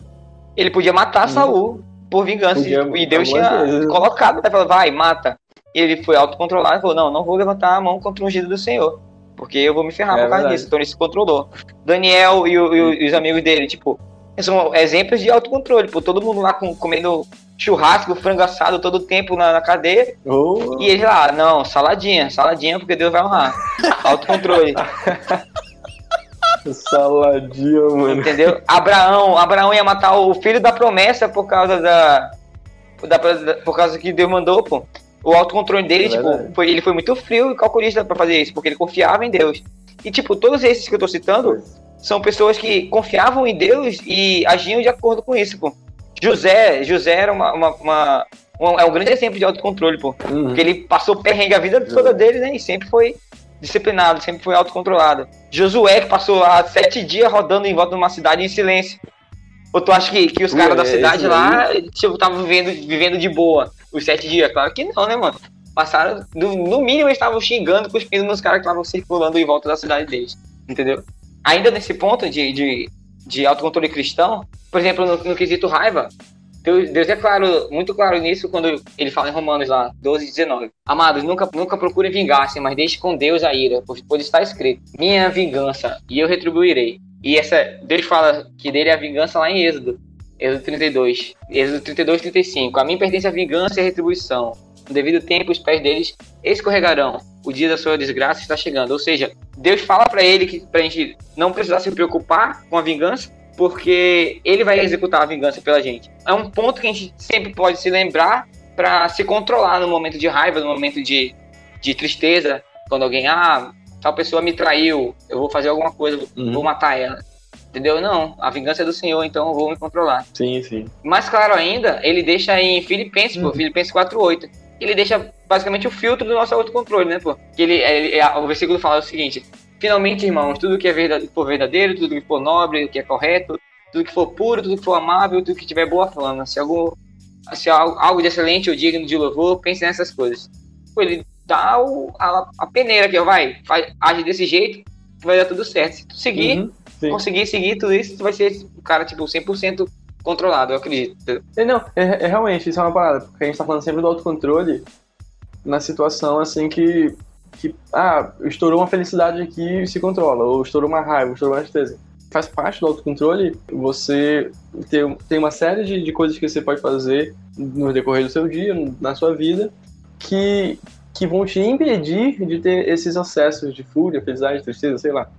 Ele podia matar Uhum. Saul por vingança, Podia e, Deus tinha vezes. colocado, né, falou, vai, mata. E ele foi autocontrolado e falou, não, não vou levantar a mão contra o ungido do Senhor. Porque eu vou me ferrar É por causa verdade. disso. Então ele se controlou. Daniel e, o- e o- e os amigos dele, tipo, são exemplos de autocontrole. Pô, todo mundo lá com- comendo churrasco, frango assado todo o tempo na, na cadeia. Oh, E ele lá, não, saladinha, saladinha porque Deus vai honrar. Autocontrole, saladinha, mano. entendeu? Abraão, Abraão ia matar o filho da promessa por causa da, da por causa que Deus mandou, pô. O autocontrole dele, É tipo, foi, ele foi muito frio e calculista pra fazer isso, porque ele confiava em Deus. E, tipo, todos esses que eu tô citando são pessoas que confiavam em Deus e agiam de acordo com isso, pô. José, José era uma, uma, uma- um, é um grande exemplo de autocontrole, pô. Uhum. Porque ele passou perrengue a vida toda dele, né? E sempre foi disciplinado, sempre foi autocontrolado. Josué, que passou lá sete dias rodando em volta de uma cidade em silêncio. Ou tu acha que, que os caras da é, cidade esse lá, tipo, estavam vivendo, vivendo de boa os sete dias? Claro que não, né, mano? Passaram, no, no mínimo, eles estavam xingando, cuspindo nos caras que estavam circulando em volta da cidade deles. Entendeu? Ainda nesse ponto de, de, de autocontrole cristão, por exemplo, no, no quesito raiva, Deus, é claro, muito claro nisso quando ele fala em Romanos lá, 12 e 19. Amados, nunca, nunca procurem vingar-se, mas deixe com Deus a ira, pois, está escrito: Minha vingança, e eu retribuirei. E essa, Deus fala que dele é a vingança lá em Êxodo, Êxodo 32, Êxodo 32, 35. A mim pertence a vingança e a retribuição. No devido tempo, os pés deles escorregarão. O dia da sua desgraça está chegando. Ou seja, Deus fala para ele que pra gente não precisar se preocupar com a vingança, porque ele vai executar a vingança pela gente. É um ponto que a gente sempre pode se lembrar para se controlar no momento de raiva, no momento de, de tristeza, quando alguém, ah, tal pessoa me traiu, eu vou fazer alguma coisa, Uhum. vou matar ela. Entendeu? Não, a vingança é do Senhor, então eu vou me controlar. Sim, sim. Mais claro ainda, ele deixa em Filipenses, pô, Filipenses 4.8. Ele deixa basicamente o filtro do nosso autocontrole, né, pô? Que ele, ele- é- o versículo fala o seguinte: Finalmente, irmãos, tudo que é verdade, for verdadeiro, tudo que for nobre, que é correto, tudo que for puro, tudo que for amável, tudo que tiver boa fama, se algo, se algo, algo de excelente ou digno de louvor, pense nessas coisas. Pô, ele dá o, a, a peneira aqui, ó, vai, faz, age desse jeito, vai dar tudo certo. Se tu seguir, Uhum, conseguir seguir tudo isso, tu vai ser um cara, tipo, 100% controlado, eu acredito. É, não, é, é realmente, isso é uma parada, porque a gente tá falando sempre do autocontrole na situação assim que, que ah, estourou uma felicidade aqui e se controla, ou estourou uma raiva, estourou uma tristeza. Faz parte do autocontrole você ter, tem uma série de, de coisas que você pode fazer no decorrer do seu dia, na sua vida, que, que vão te impedir de ter esses acessos de fúria, felicidade, tristeza, sei lá.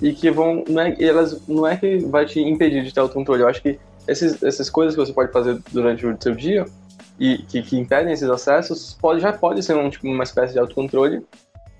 E que vão. Não é, elas, não é que vai te impedir de ter autocontrole. Eu acho que esses, essas coisas que você pode fazer durante o seu dia e que, que impedem esses acessos pode, já pode ser um, tipo, uma espécie de autocontrole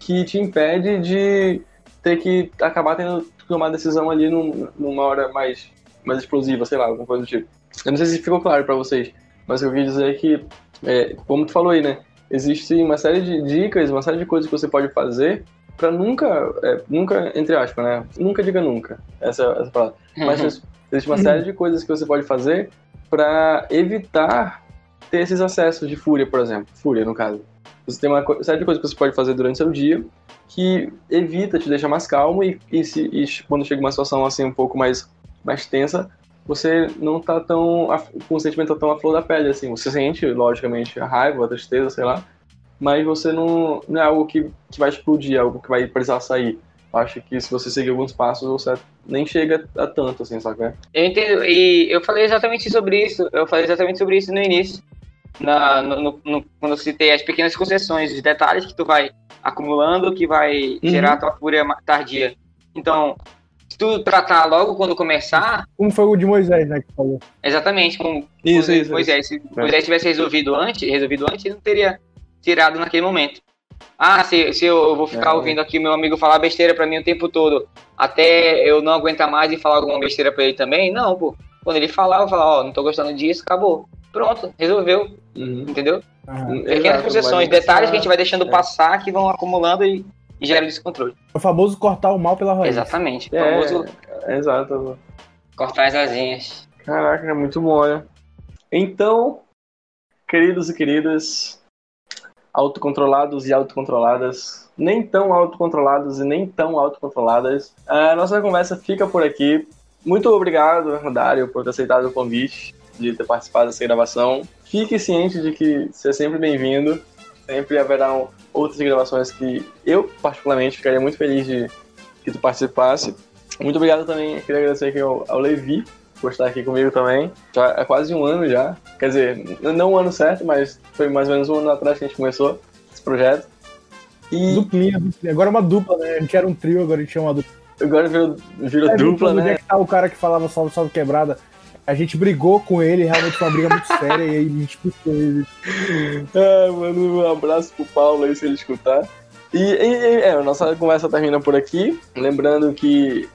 que te impede de ter que acabar tendo que tomar decisão ali num, numa hora mais, mais explosiva, sei lá, alguma coisa do tipo. Eu não sei se ficou claro pra vocês, mas eu queria dizer que, é, como tu falou aí, né? Existe uma série de dicas, uma série de coisas que você pode fazer pra nunca, é, nunca, entre aspas, né? Nunca diga nunca, essa, essa palavra. Mas existe uma série de coisas que você pode fazer para evitar ter esses acessos de fúria, por exemplo. Fúria, no caso. Você tem uma série de coisas que você pode fazer durante seu dia que evita, te deixa mais calmo e, e, se, e quando chega uma situação assim um pouco mais, mais tensa, você não tá tão com o sentimento tão à flor da pele, assim. Você sente, logicamente, a raiva, a tristeza, sei lá, mas você não, não é algo que, que vai explodir, é algo que vai precisar sair. Acho que se você seguir alguns passos, você nem chega a tanto, assim, sabe? Eu entendo, e eu falei exatamente sobre isso, eu falei exatamente sobre isso no início, na, no, no, quando eu citei as pequenas concessões, os detalhes que tu vai acumulando, que vai uhum. gerar a tua fúria tardia. Então, se tu tratar logo quando começar. Como foi o de Moisés, né? Que falou. Exatamente, como isso, isso, Moisés. Isso. Se Moisés tivesse resolvido antes, resolvido antes, ele não teria tirado naquele momento. Ah, se, se eu vou ficar é. ouvindo aqui meu amigo falar besteira para mim o tempo todo, até eu não aguentar mais e falar alguma besteira para ele também? Não, pô. Quando ele falar, eu falar, ó, oh, não tô gostando disso, acabou. Pronto, resolveu. Uhum. Entendeu? Uhum. Pequenas concessões, detalhes que a gente vai deixando é. passar que vão acumulando e, e geram descontrole. É o famoso cortar o mal pela raiz. Exatamente. O é, famoso é, exato. Cortar as asinhas. Caraca, é muito bom, olha. Então, queridos e queridas, autocontrolados e autocontroladas, nem tão autocontrolados e nem tão autocontroladas, a nossa conversa fica por aqui. Muito obrigado, Dário, por ter aceitado o convite de ter participado dessa gravação. Fique ciente de que você é sempre bem-vindo. Sempre haverá outras gravações que eu, particularmente, ficaria muito feliz de que tu participasse. Muito obrigado também, queria agradecer aqui ao, ao Levi por estar aqui comigo também. Já é quase um ano já. Quer dizer, não um ano certo, mas foi mais ou menos um ano atrás que a gente começou esse projeto. E... Duplinha, duplinha. Agora é uma dupla, né? A gente era um trio, agora a gente é uma dupla. Agora virou, virou é, dupla, né? Onde é que tá o cara que falava salve, salve quebrada? A gente brigou com ele, realmente foi uma briga muito séria, e aí a gente expulsou ele. Ah, mano, um abraço pro Paulo aí se ele escutar. E, e é, a nossa conversa termina por aqui. Lembrando que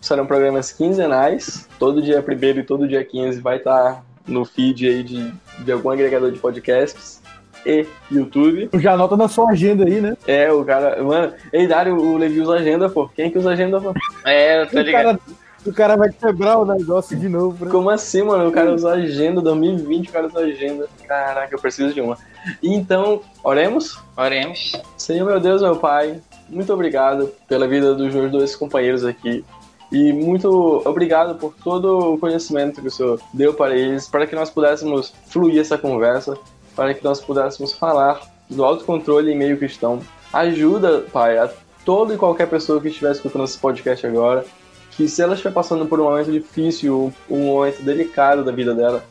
serão programas quinzenais. Todo dia 1 e todo dia 15 vai estar no feed aí de, de algum agregador de podcasts e YouTube. Já anota na sua agenda aí, né? É, o cara. Mano, ei, Dário, o Levi usa agenda, pô. Quem que usa agenda, pô? É, eu tô ligado. O cara vai quebrar o negócio de novo. Né? Como assim, mano? O cara usa agenda, 2020 o cara usa agenda. Caraca, eu preciso de uma. Então, oremos? Oremos. Senhor, meu Deus, meu Pai, muito obrigado pela vida dos meus dois companheiros aqui. E muito obrigado por todo o conhecimento que o Senhor deu para eles, para que nós pudéssemos fluir essa conversa, para que nós pudéssemos falar do autocontrole em meio cristão. Ajuda, Pai, a toda e qualquer pessoa que estiver escutando esse podcast agora, que se ela estiver passando por um momento difícil, um momento delicado da vida dela,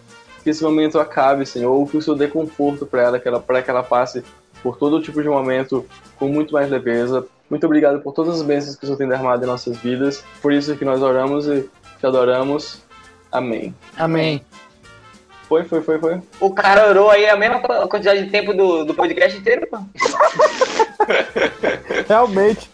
que esse momento acabe, Senhor, ou que o Senhor dê conforto para ela, para que ela passe por todo tipo de momento com muito mais leveza. Muito obrigado por todas as bênçãos que o Senhor tem derramado em nossas vidas. Por isso que nós oramos e te adoramos. Amém. Amém. Foi, foi, foi, foi. O cara orou aí a mesma quantidade de tempo do, do podcast inteiro, pô. Realmente.